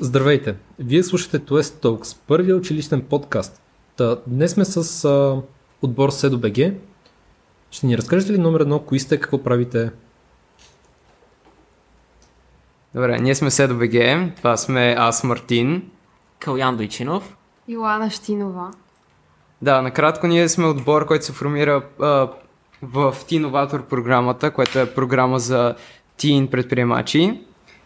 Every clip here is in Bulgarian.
Здравейте! Вие слушате Туест Talks, първия училищен подкаст. Та, днес сме с а, отбор SEDO.BG. Ще ни разкажете ли номер едно, кои сте, какво правите? Добре, ние сме SEDO.BG, това сме аз, Мартин. Калян Дойчинов. Йоана Штинова. Да, накратко ние сме отбор, който се формира а, в T-Innovator програмата, която е програма за тин предприемачи.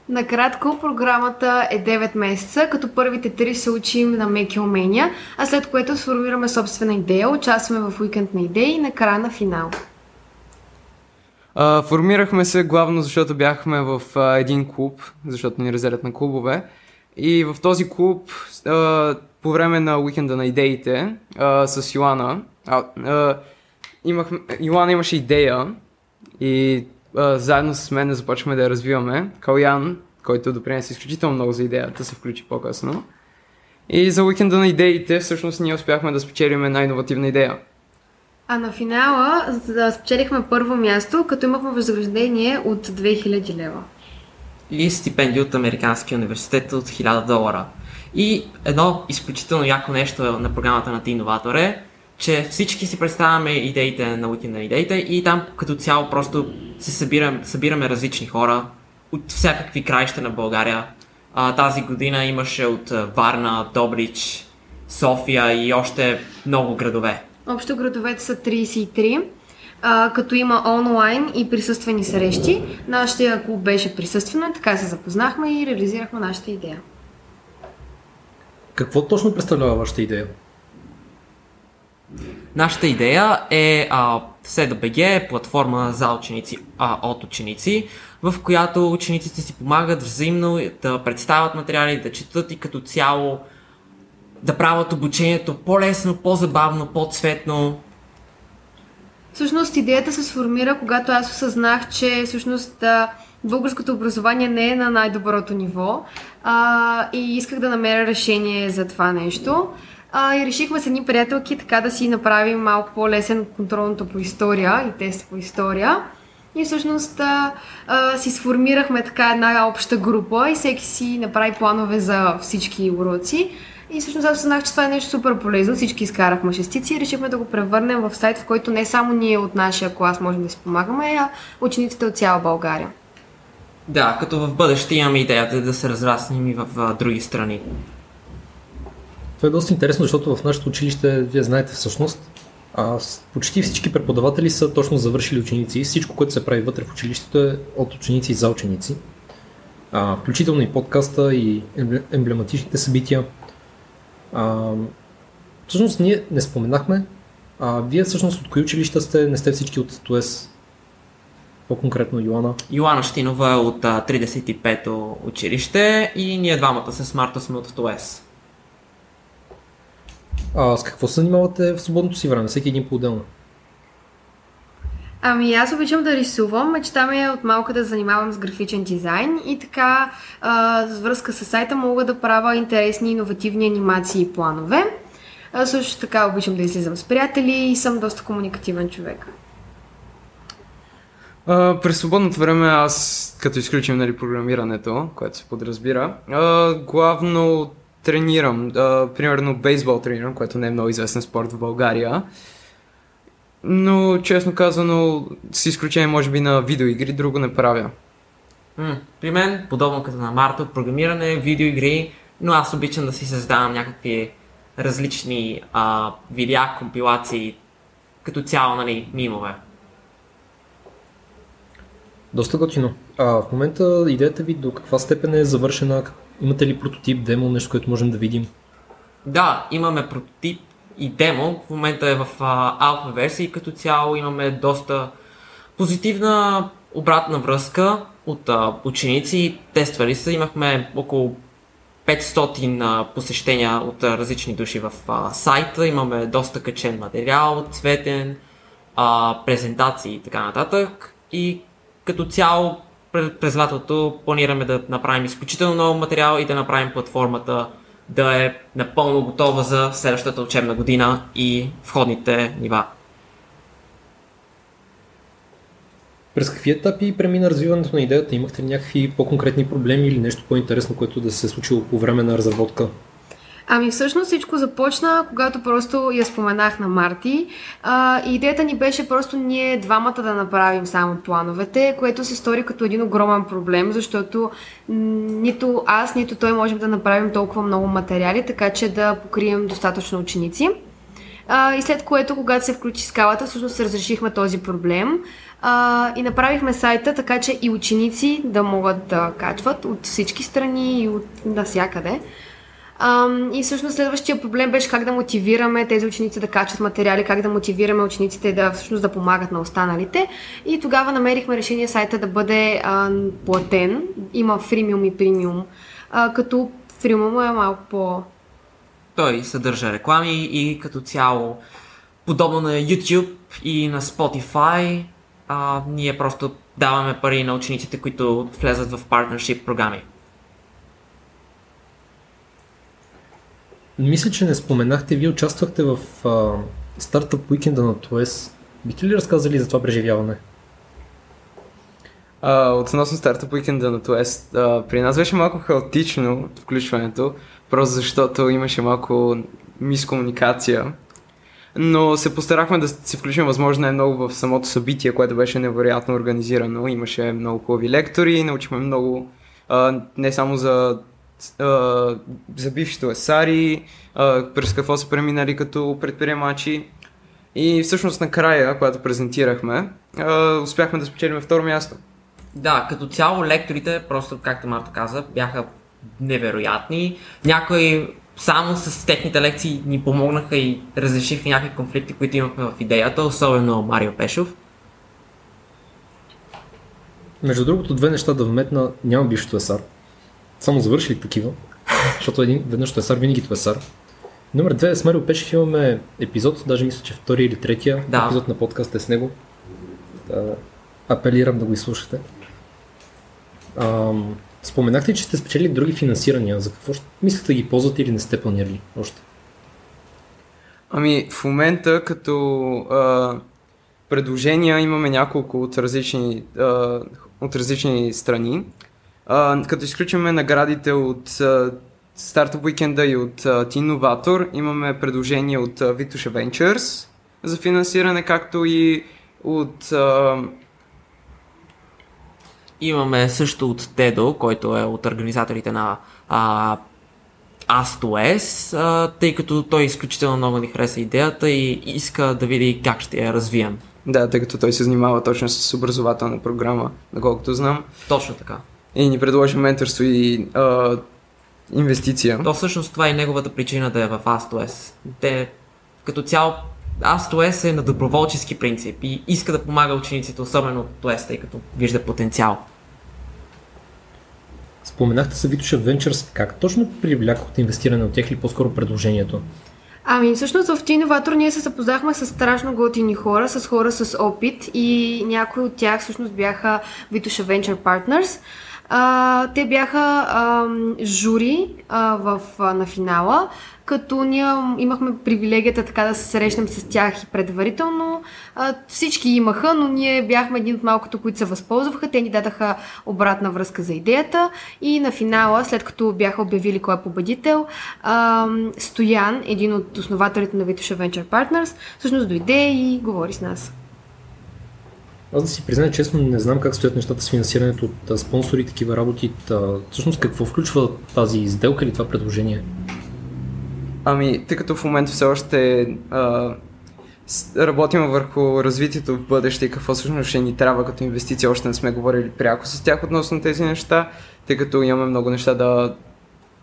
Накратко, програмата е 9 месеца, като първите 3 се учим на меки умения, а след което сформираме собствена идея, участваме в уикенд на идеи и накрая на финал. Формирахме се главно защото бяхме в един клуб, защото ни разделят на клубове. И в този клуб по време на уикенда на идеите с Йоана, а, а, имах, Йоана имаше идея и а, заедно с мен започваме да я развиваме. Калян, който допринесе изключително много за идеята, се включи по-късно. И за уикенда на идеите всъщност ние успяхме да спечелим една иновативна идея. А на финала да спечелихме първо място, като имахме възнаграждение от 2000 лева. И стипендия от Американския университет от 1000 долара. И едно изключително яко нещо на програмата на T-Innovator е, че всички си представяме идеите на уикенда на идеите и там като цяло просто се събирам, събираме различни хора от всякакви краища на България. А, тази година имаше от Варна, Добрич, София и още много градове. Общо градовете са 33, а, като има онлайн и присъствени срещи. Нашия клуб беше присъствено, така се запознахме и реализирахме нашата идея. Какво точно представлява вашата идея? Нашата идея е а, SEDBG е платформа за ученици а, от ученици, в която учениците си помагат взаимно да представят материали, да четат и като цяло да правят обучението по-лесно, по-забавно, по-цветно. Всъщност идеята се сформира, когато аз осъзнах, че всъщност българското образование не е на най-доброто ниво а, и исках да намеря решение за това нещо. А, и решихме с едни приятелки така да си направим малко по-лесен контролното по история и тест по история. И всъщност а, а, си сформирахме така една обща група и всеки си направи планове за всички уроци. И всъщност аз съзнах, че това е нещо супер полезно. Всички изкарахме шестици и решихме да го превърнем в сайт, в който не само ние от нашия клас можем да си помагаме, а учениците от цяла България. Да, като в бъдеще имаме идеята да се разраснем и в а, други страни. Това е доста интересно, защото в нашето училище, вие знаете всъщност, а, почти всички преподаватели са точно завършили ученици. Всичко, което се прави вътре в училището е от ученици за ученици. А, включително и подкаста и емблематичните събития. А, всъщност ние не споменахме, а вие всъщност от кои училища сте? Не сте всички от ТОЕС? По-конкретно Йоана. Йоана Штинова е от 35-то училище и ние двамата с Марта сме от ТОЕС. А с какво се занимавате в свободното си време? Всеки един по-отделно. Ами аз обичам да рисувам, мечта ми е от малко да занимавам с графичен дизайн и така а, с връзка с сайта мога да правя интересни иновативни анимации и планове. А, също така обичам да излизам с приятели и съм доста комуникативен човек. А, през свободното време аз, като изключим нали, програмирането, което се подразбира, а, главно тренирам. А, примерно бейсбол тренирам, което не е много известен спорт в България. Но, честно казано, с изключение може би на видеоигри, друго не правя. М, при мен, подобно като на Марта, програмиране, видеоигри, но аз обичам да си създавам някакви различни а, видеа, компилации, като цяло, нали, мимове. Доста готино. А в момента идеята ви до каква степен е завършена? Имате ли прототип, демо, нещо, което можем да видим? Да, имаме прототип и демо. В момента е в алфа версия и като цяло имаме доста позитивна обратна връзка от а, ученици. Тествали се. Имахме около 500 а, посещения от а, различни души в а, сайта. Имаме доста качен материал, цветен, а, презентации и така нататък. И като цяло през лятото планираме да направим изключително много материал и да направим платформата да е напълно готова за следващата учебна година и входните нива. През какви етапи премина развиването на идеята? Имахте ли някакви по-конкретни проблеми или нещо по-интересно, което да се е случило по време на разработка? Ами всъщност всичко започна, когато просто я споменах на Марти. А, идеята ни беше просто ние двамата да направим само плановете, което се стори като един огромен проблем, защото нито аз, нито той можем да направим толкова много материали, така че да покрием достатъчно ученици. А, и след което, когато се включи скалата, всъщност разрешихме този проблем а, и направихме сайта, така че и ученици да могат да качват от всички страни и от навсякъде. И всъщност следващия проблем беше как да мотивираме тези ученици да качат материали, как да мотивираме учениците да всъщност да помагат на останалите. И тогава намерихме решение сайта да бъде а, платен. Има фримиум и премиум, а, като фримиум е малко по... Той съдържа реклами и като цяло, подобно на YouTube и на Spotify, а, ние просто даваме пари на учениците, които влезат в партнершип програми. Мисля, че не споменахте, вие участвахте в а, стартъп уикенда на ТОЕС. Бихте ли разказали за това преживяване? Uh, относно стартъп уикенда на ТОЕС, при нас беше малко хаотично включването, просто защото имаше малко мискомуникация. Но се постарахме да се включим възможно най-много в самото събитие, което беше невероятно организирано. Имаше много хубави лектори, научихме много uh, не само за за бившите лесари, през какво са преминали като предприемачи. И всъщност накрая, когато презентирахме, успяхме да спечелим второ място. Да, като цяло лекторите, просто както Марта каза, бяха невероятни. Някои само с техните лекции ни помогнаха и разрешиха някакви конфликти, които имахме в идеята, особено Марио Пешов. Между другото, две неща да вметна. Няма бившето есар. Само завършили такива, защото един веднъж Туесар винаги Туесар. Номер две, с Марио Пешев имаме епизод, даже мисля, че втори или третия да. епизод на подкаста е с него. Да, апелирам да го изслушате. Ам, споменахте, че сте спечели други финансирания. За какво мислите да ги ползвате или не сте планирали още? Ами, в момента като а, предложения имаме няколко от различни, а, от различни страни. А, като изключваме наградите от Startup Weekend и от Teen Novator, имаме предложение от uh, Vitush Ventures за финансиране, както и от... Uh... Имаме също от TEDO, който е от организаторите на AS2S, uh, тъй като той изключително много ни хареса идеята и иска да види как ще я развием. Да, тъй като той се занимава точно с образователна програма, наколкото знам. Точно така и ни предложи менторство и а, инвестиция. То всъщност това е неговата причина да е в ASTOS. Те като цяло ASTOS е на доброволчески принцип и иска да помага учениците, особено от TOES, тъй като вижда потенциал. Споменахте се Vitosh Ventures. Как точно от инвестиране от тях или по-скоро предложението? Ами, всъщност в Тиноватор ние се запознахме с страшно готини хора, с хора с опит и някои от тях всъщност бяха Vitosh Venture Partners. А, те бяха а, жури а, в, а, на финала, като ние имахме привилегията така да се срещнем с тях и предварително. А, всички имаха, но ние бяхме един от малкото, които се възползваха. Те ни дадаха обратна връзка за идеята и на финала, след като бяха обявили кой е победител, а, Стоян, един от основателите на Vitosh Venture Partners, всъщност дойде и говори с нас. Аз да си призная честно, не знам как стоят нещата с финансирането от спонсори и такива работи. Та, всъщност какво включва тази изделка или това предложение? Ами, тъй като в момента все още а, работим върху развитието в бъдеще и какво всъщност ще ни трябва като инвестиция, още не сме говорили пряко с тях относно тези неща, тъй като имаме много неща да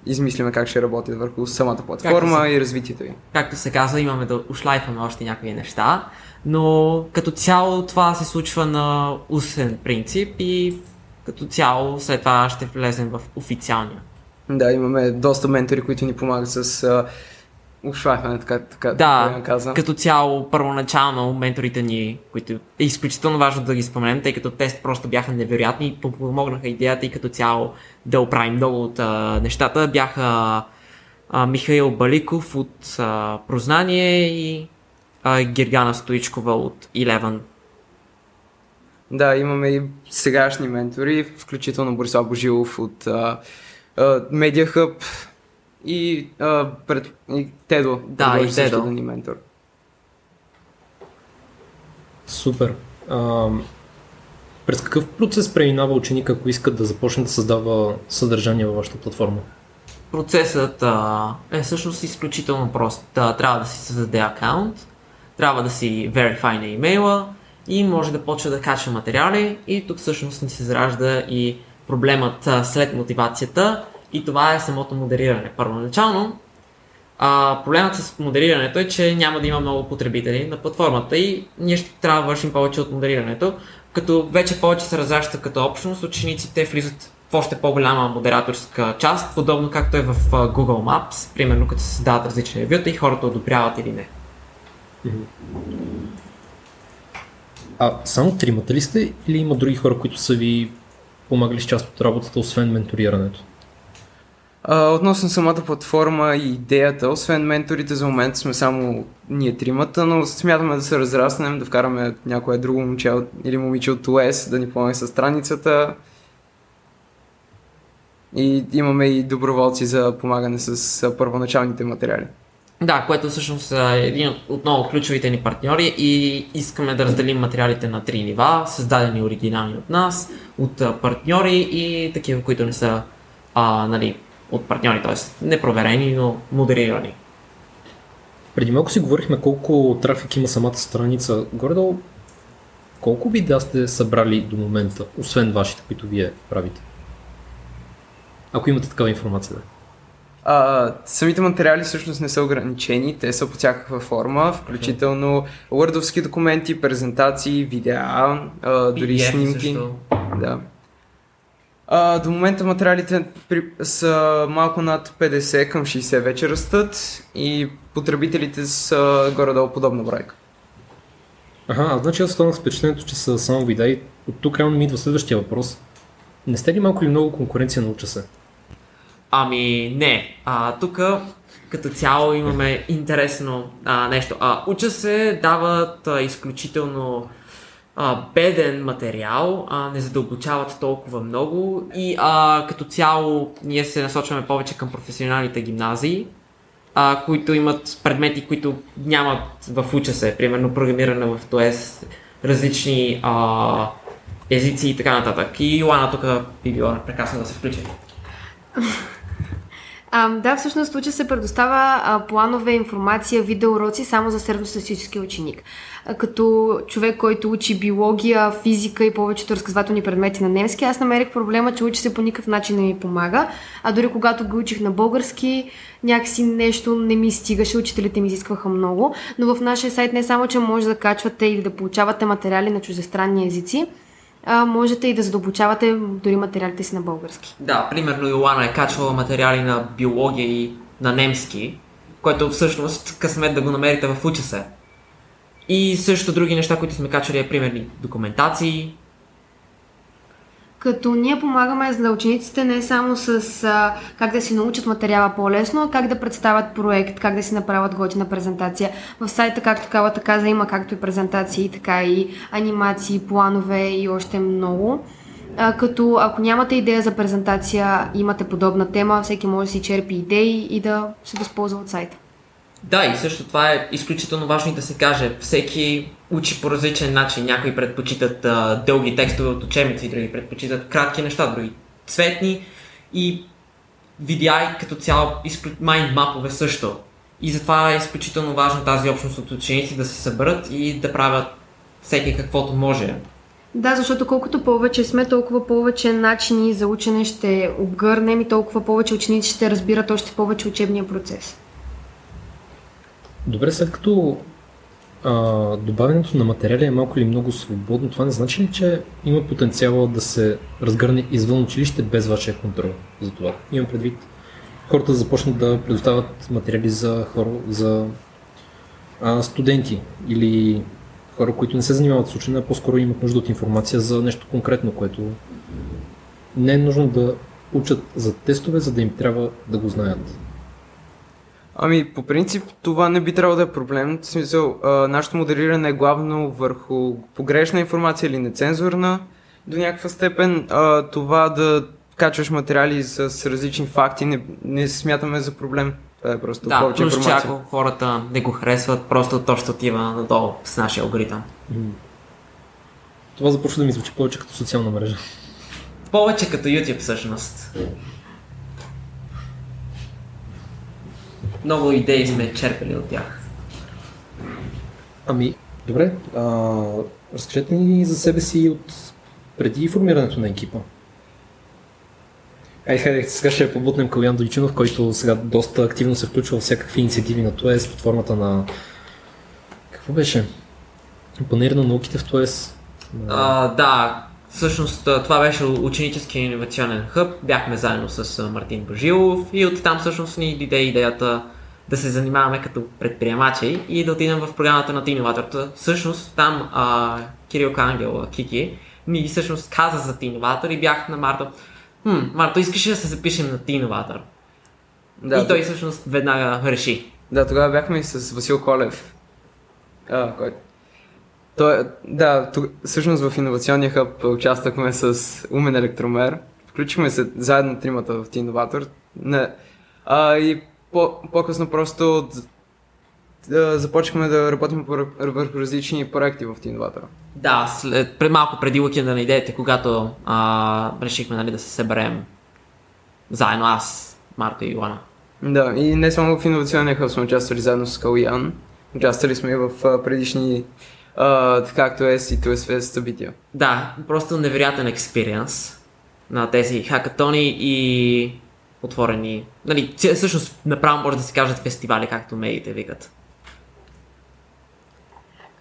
измислиме как ще работят върху самата платформа се, и развитието й. Както се казва, имаме да ушлайфаме още някакви неща, но като цяло това се случва на устен принцип и като цяло след това ще влезем в официалния. Да, имаме доста ментори, които ни помагат с ушлайфане, така, така да, да казвам. като цяло първоначално менторите ни, които е изключително важно да ги споменем, тъй като те просто бяха невероятни и помогнаха идеята и като цяло да оправим много от а, нещата, бяха а, Михаил Баликов от а, Прознание и а, Гергана Стоичкова от Eleven. Да, имаме и сегашни ментори, включително Борислав Божилов от а, а, Media Hub и, а, пред, и Тедо. Да, и Тедо. Да ни ментор. Супер. А, през какъв процес преминава ученик, ако иска да започне да създава съдържание във вашата платформа? Процесът а, е всъщност изключително прост. Да, трябва да си създаде акаунт, трябва да си verify на имейла и може да почва да качва материали и тук всъщност ни се заражда и проблемът след мотивацията и това е самото модериране. Първоначално а, проблемът с модерирането е, че няма да има много потребители на платформата и ние ще трябва да вършим повече от модерирането, като вече повече се разраща като общност, учениците влизат в още по-голяма модераторска част, подобно както е в Google Maps, примерно като се създават различни ревюта и хората одобряват или не. А само тримата ли сте или има други хора, които са ви помагали с част от работата, освен менторирането? А, относно самата платформа и идеята, освен менторите за момент сме само ние тримата, но смятаме да се разраснем, да вкараме някое друго момче или момиче от ОС да ни помогне с страницата. И имаме и доброволци за помагане с първоначалните материали. Да, което всъщност е един от отново ключовите ни партньори и искаме да разделим материалите на три нива, създадени оригинални от нас, от партньори и такива, които не са а, нали, от партньори, т.е. непроверени, но модерирани. Преди малко си говорихме колко трафик има самата страница. Горе-долу, колко видеа сте събрали до момента, освен вашите, които вие правите? Ако имате такава информация, да. А, самите материали всъщност не са ограничени, те са по всякаква форма, включително word документи, презентации, видеа, а, дори PDF снимки. Също. Да. А, до момента материалите при, са малко над 50 към 60 вече растат и потребителите са горе-долу подобна бройка. Ага, а значи аз останах с впечатлението, че са само видеа и от тук реално ми идва следващия въпрос. Не сте ли малко или много конкуренция на уча се? Ами не. А, тук като цяло имаме интересно а, нещо. А, уча се дават а, изключително а, беден материал, а, не задълбочават толкова много и а, като цяло ние се насочваме повече към професионалните гимназии, а, които имат предмети, които нямат в уча се, примерно програмиране в ТОЕС, различни а, езици и така нататък. И Йоана тук би била прекрасно да се включи. А, да, всъщност случай се предоставя а, планове, информация, видеоуроци само за средностатистически ученик. А, като човек, който учи биология, физика и повечето разказвателни предмети на немски, аз намерих проблема, че учи се по никакъв начин не ми помага. А дори когато го учих на български, някакси нещо не ми стигаше, учителите ми изискваха много. Но в нашия сайт не само, че може да качвате или да получавате материали на чуждестранни езици, а, можете и да задълбочавате дори материалите си на български. Да, примерно Йоана е качвала материали на биология и на немски, което всъщност късмет да го намерите в уча се. И също други неща, които сме качвали е примерни документации, като ние помагаме за учениците не само с а, как да си научат материала по-лесно, а как да представят проект, как да си направят готина презентация. В сайта, както каза, каза, има както и презентации, така и анимации, планове и още много. А, като ако нямате идея за презентация, имате подобна тема, всеки може да си черпи идеи и да се възползва от сайта. Да, и също това е изключително важно и да се каже. Всеки учи по различен начин. Някои предпочитат а, дълги текстове от учебници, други предпочитат кратки неща, други цветни и видеа като цяло майнд мапове също. И затова е изключително важно тази общност от ученици да се съберат и да правят всеки каквото може. Да, защото колкото повече сме, толкова повече начини за учене ще обгърнем и толкова повече ученици ще разбират още повече учебния процес. Добре, след като а, добавянето на материали е малко или много свободно, това не значи ли, че има потенциала да се разгърне извън училище без вашия контрол за това? Имам предвид хората да започнат да предоставят материали за хора, за а, студенти или хора, които не се занимават с учене, а по-скоро имат нужда от информация за нещо конкретно, което не е нужно да учат за тестове, за да им трябва да го знаят. Ами, по принцип, това не би трябвало да е проблем. В смисъл, а, нашето модериране е главно върху погрешна информация или нецензурна до някаква степен. А, това да качваш материали с различни факти не, не смятаме за проблем. Това е просто Да, повече плюс информация. ако хората не го харесват, просто то ще отива надолу с нашия алгоритъм. Това започва да ми звучи повече като социална мрежа. Повече като YouTube всъщност. Много идеи сме черпали от тях. Ами, добре. А, разкажете ни за себе си от преди формирането на екипа. Ай, хайде, сега ще побутнем Калян Дойчинов, който сега доста активно се включва в всякакви инициативи на ТОЕС под формата на... Какво беше? Панер на науките в ТОЕС. А, да, всъщност това беше ученически инновационен хъб. Бяхме заедно с Мартин Божилов и оттам всъщност ни дойде идеята да се занимаваме като предприемачи и да отидем в програмата на Тиноватората. Всъщност там а, Кирил Кангел, Кики, ми всъщност каза за Тиноватор и бях на Марто. Хм, Марто, искаш ли да се запишем на Тиноватор? Да, и той всъщност веднага реши. Да, тогава бяхме и с Васил Колев. А, кой? Той, да, тук, всъщност в иновационния хъб участвахме с Умен електромер. Включихме се заедно тримата в Тиноватор. Не. А, и по, по-късно просто да, започнахме да работим върху различни проекти в Тиноватора. Да, след, пред малко преди уикенда на идеите, когато а, решихме нали, да се съберем заедно аз, Марта и Йоана. Да, и не само в иновационния хъб сме участвали заедно с Калуян. Участвали сме и в предишни, а, както е и TUSFest събития. Да, просто невероятен експириенс на тези хакатони и отворени, нали, всъщност направо може да се кажат фестивали, както медиите викат.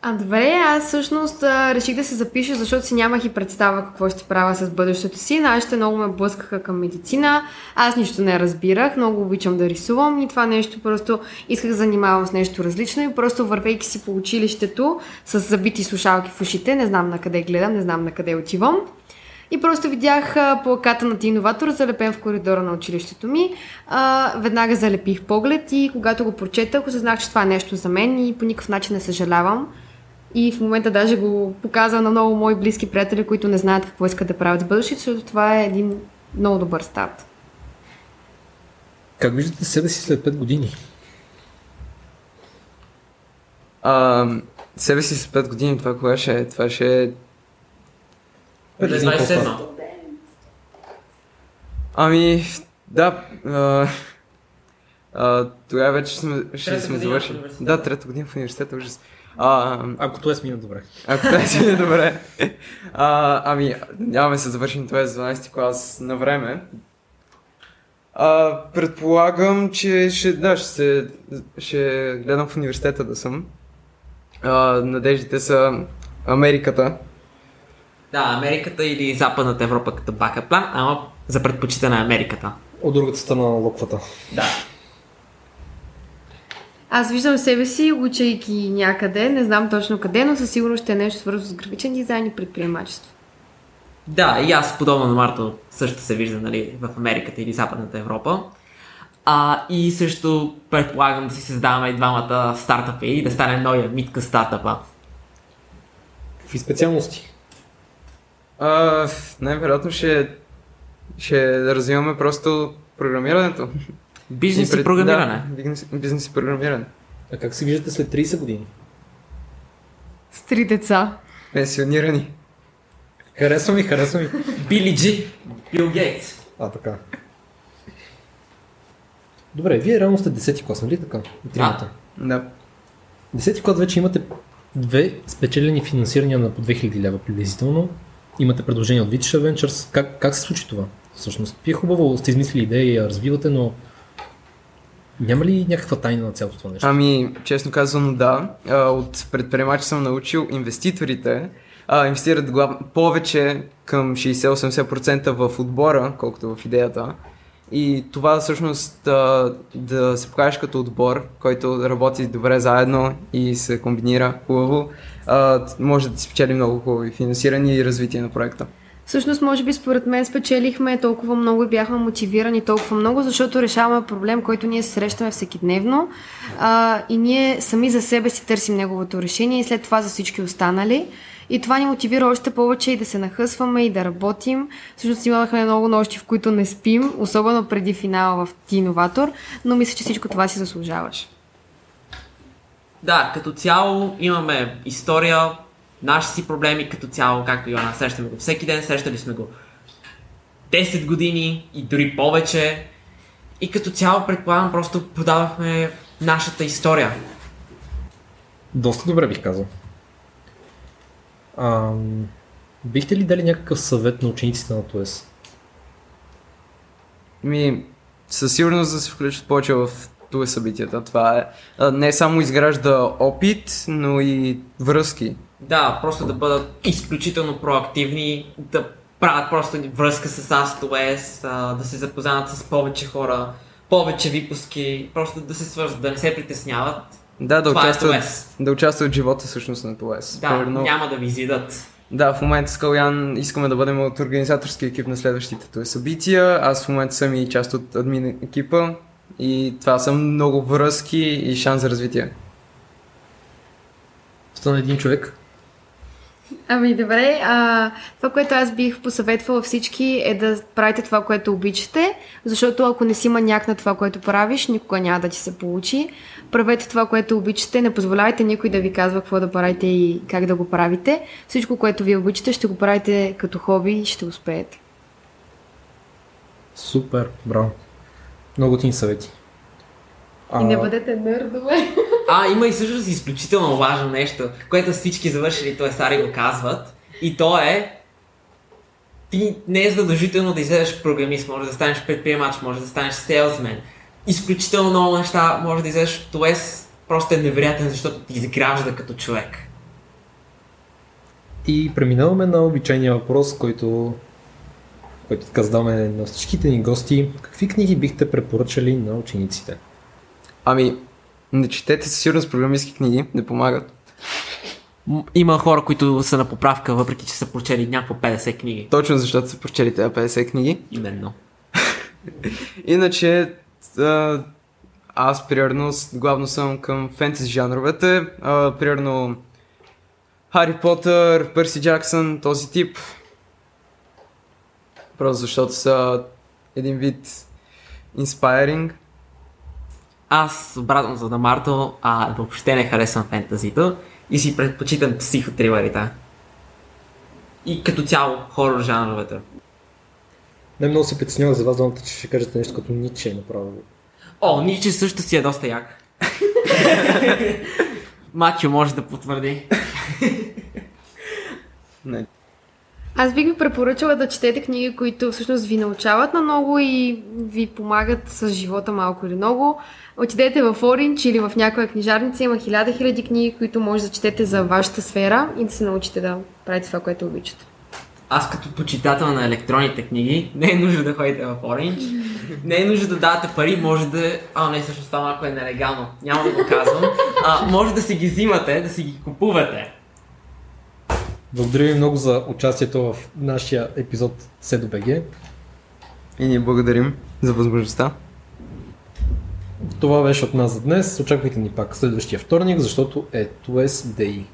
А добре, аз всъщност реших да се запиша, защото си нямах и представа какво ще правя с бъдещето си. Нашите много ме блъскаха към медицина. Аз нищо не разбирах, много обичам да рисувам и това нещо просто исках да занимавам с нещо различно и просто вървейки си по училището с забити слушалки в ушите, не знам на къде гледам, не знам на къде отивам. И просто видях плаката на Тиноватор, залепен в коридора на училището ми. А, веднага залепих поглед и когато го прочетах, осъзнах, че това е нещо за мен и по никакъв начин не съжалявам. И в момента даже го показва на много мои близки приятели, които не знаят какво искат да правят в бъдещето, защото това е един много добър старт. Как виждате себе си след 5 години? А, себе си с 5 години, това кога ще е? Това ще е... Пет години 27 по-стар. Ами, да. А, а, тогава вече сме, ще Трета сме завършили. Да, трета година в университета, ужас. А, Ако това е смина добре. ако това си е добре. А, ами, нямаме се завършим това е 12 клас на време. А, предполагам, че ще, да, ще, се, ще гледам в университета да съм. А, надеждите са Америката. Да, Америката или Западната Европа като бака план, ама за предпочитане на Америката. От другата страна на локвата. Да. Аз виждам себе си, учайки някъде, не знам точно къде, но със сигурност ще е нещо свързано с графичен дизайн и предприемачество. Да, и аз подобно на Марто също се вижда нали, в Америката или Западната Европа. А, и също предполагам да си създаваме и двамата стартъпи и да стане новия митка стартъпа. Какви специалности? А, най-вероятно ще, ще развиваме просто програмирането. Бизнес и пред- програмиране. Да, бизнес, бизнес и програмиране. А как се виждате след 30 години? С три деца. Пенсионирани. Харесва ми, харесва ми. Били Джи, Бил Гейтс. А, така. Добре, вие реално сте 10 клас, нали така? И Тримата. Да. 10 клас вече имате две спечелени финансирания на по 2000 лева приблизително. Имате предложение от Vitisha Ventures. Как, как се случи това? Всъщност, вие хубаво сте измислили идея и я развивате, но няма ли някаква тайна на цялото това нещо? Ами, честно казано, да. От предприемачи съм научил инвеститорите инвестират повече към 60-80% в отбора, колкото в идеята. И това всъщност да се покажеш като отбор, който работи добре заедно и се комбинира хубаво, може да ти спечели много хубави финансиране и развитие на проекта. Всъщност, може би според мен спечелихме толкова много и бяхме мотивирани толкова много, защото решаваме проблем, който ние срещаме всекидневно а, и ние сами за себе си търсим неговото решение и след това за всички останали. И това ни мотивира още повече и да се нахъсваме и да работим. Всъщност имахме много нощи, в които не спим, особено преди финала в Ти Иноватор, но мисля, че всичко това си заслужаваш. Да, като цяло имаме история, наши си проблеми като цяло, както Йоанна, срещаме го всеки ден, срещали сме го 10 години и дори повече. И като цяло, предполагам, просто продавахме нашата история. Доста добре бих казал. Ам, бихте ли дали някакъв съвет на учениците на ТОЕС? Ми, със сигурност да се включат повече в това събитията. Това е не само изгражда опит, но и връзки. Да, просто да бъдат изключително проактивни, да правят просто връзка с ASTOS, да се запознават с повече хора, повече випуски, просто да се свързват, да не се притесняват. Да, да Това е участват, да участват в живота всъщност на ТОЕС. Да, Примерно- няма да ви изидат. Да, в момента с Калян искаме да бъдем от организаторски екип на следващите ТОЕС събития. Аз в момента съм и част от админ екипа и това са много връзки и шанс за развитие. Стана един човек. Ами добре, а, това, което аз бих посъветвала всички е да правите това, което обичате, защото ако не си маняк на това, което правиш, никога няма да ти се получи. Правете това, което обичате, не позволявайте никой да ви казва какво да правите и как да го правите. Всичко, което ви обичате, ще го правите като хоби и ще успеете. Супер, браво. Много ти съвети. И не бъдете нърдове. А, има и всъщност изключително важно нещо, което всички завършили т.е. Сари го казват. И то е ти не е задължително да излезеш програмист, може да станеш предприемач, може да станеш селсмен. Изключително много неща може да излезеш. т.е. просто е невероятен, защото ти изгражда като човек. И преминаваме на обичайния въпрос, който, който така задаваме на всичките ни гости. Какви книги бихте препоръчали на учениците? Ами, не четете със сигурност програмистски книги, не помагат. Има хора, които са на поправка, въпреки че са прочели някакво 50 книги. Точно защото са прочели тези 50 книги. Именно. Иначе, а, аз примерно главно съм към фентези жанровете. А, примерно Хари Потър, Перси Джаксън, този тип. Просто защото са един вид inspiring. Аз, обратно за Дамарто, а, въобще не харесвам фентазито и си предпочитам психотрилерите. И като цяло хорор жанровете. Не много се притеснявах за вас двамата, че ще кажете нещо като Ниче е направо. О, Ниче също си е доста як. Мачо може да потвърди. Не. Аз бих ви препоръчала да четете книги, които всъщност ви научават на много и ви помагат с живота малко или много. Отидете в Orange или в някоя книжарница, има хиляда хиляди книги, които може да четете за вашата сфера и да се научите да правите това, което обичате. Аз като почитател на електронните книги, не е нужно да ходите в Orange, не е нужно да давате пари, може да... А, не, всъщност това малко е нелегално, няма да го казвам. А, може да си ги взимате, да си ги купувате. Благодаря ви много за участието в нашия епизод SEDOBG. И ние благодарим за възможността. Това беше от нас за днес. Очаквайте ни пак следващия вторник, защото е 2S Day.